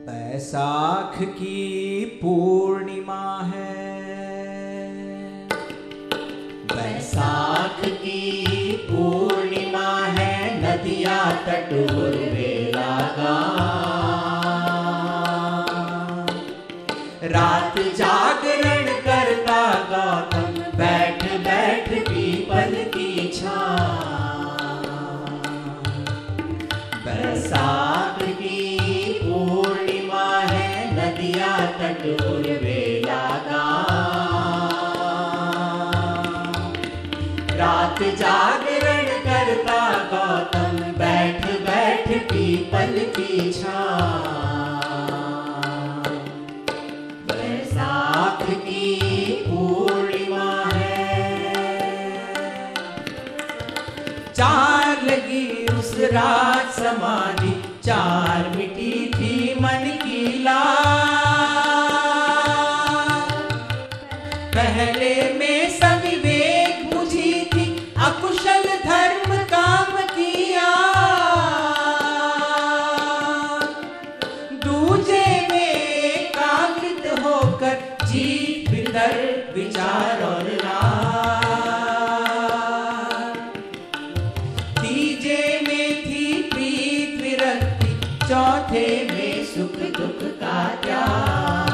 बैसाख की पूर्णिमा है। बैसाख की पूर्णिमा है, नदिया तट का रात जागरण करता गौतम बैठ बैठ पीपल की छा बैसाख रात जागरण करता गौतम, बैठ बैठ पीपल की छां बैसाख की पूर्णिमा है। चार लगी उस रात समाधि, चार जीत भीतर विचार और तीजे में थी प्रीत विरक्ति, चौथे में सुख दुख का त्याग।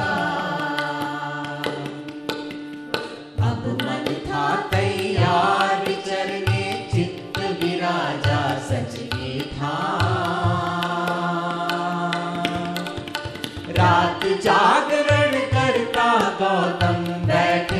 अब मन था तैयार विचरने चित्त विराजा, सच में था। रात Gautam back.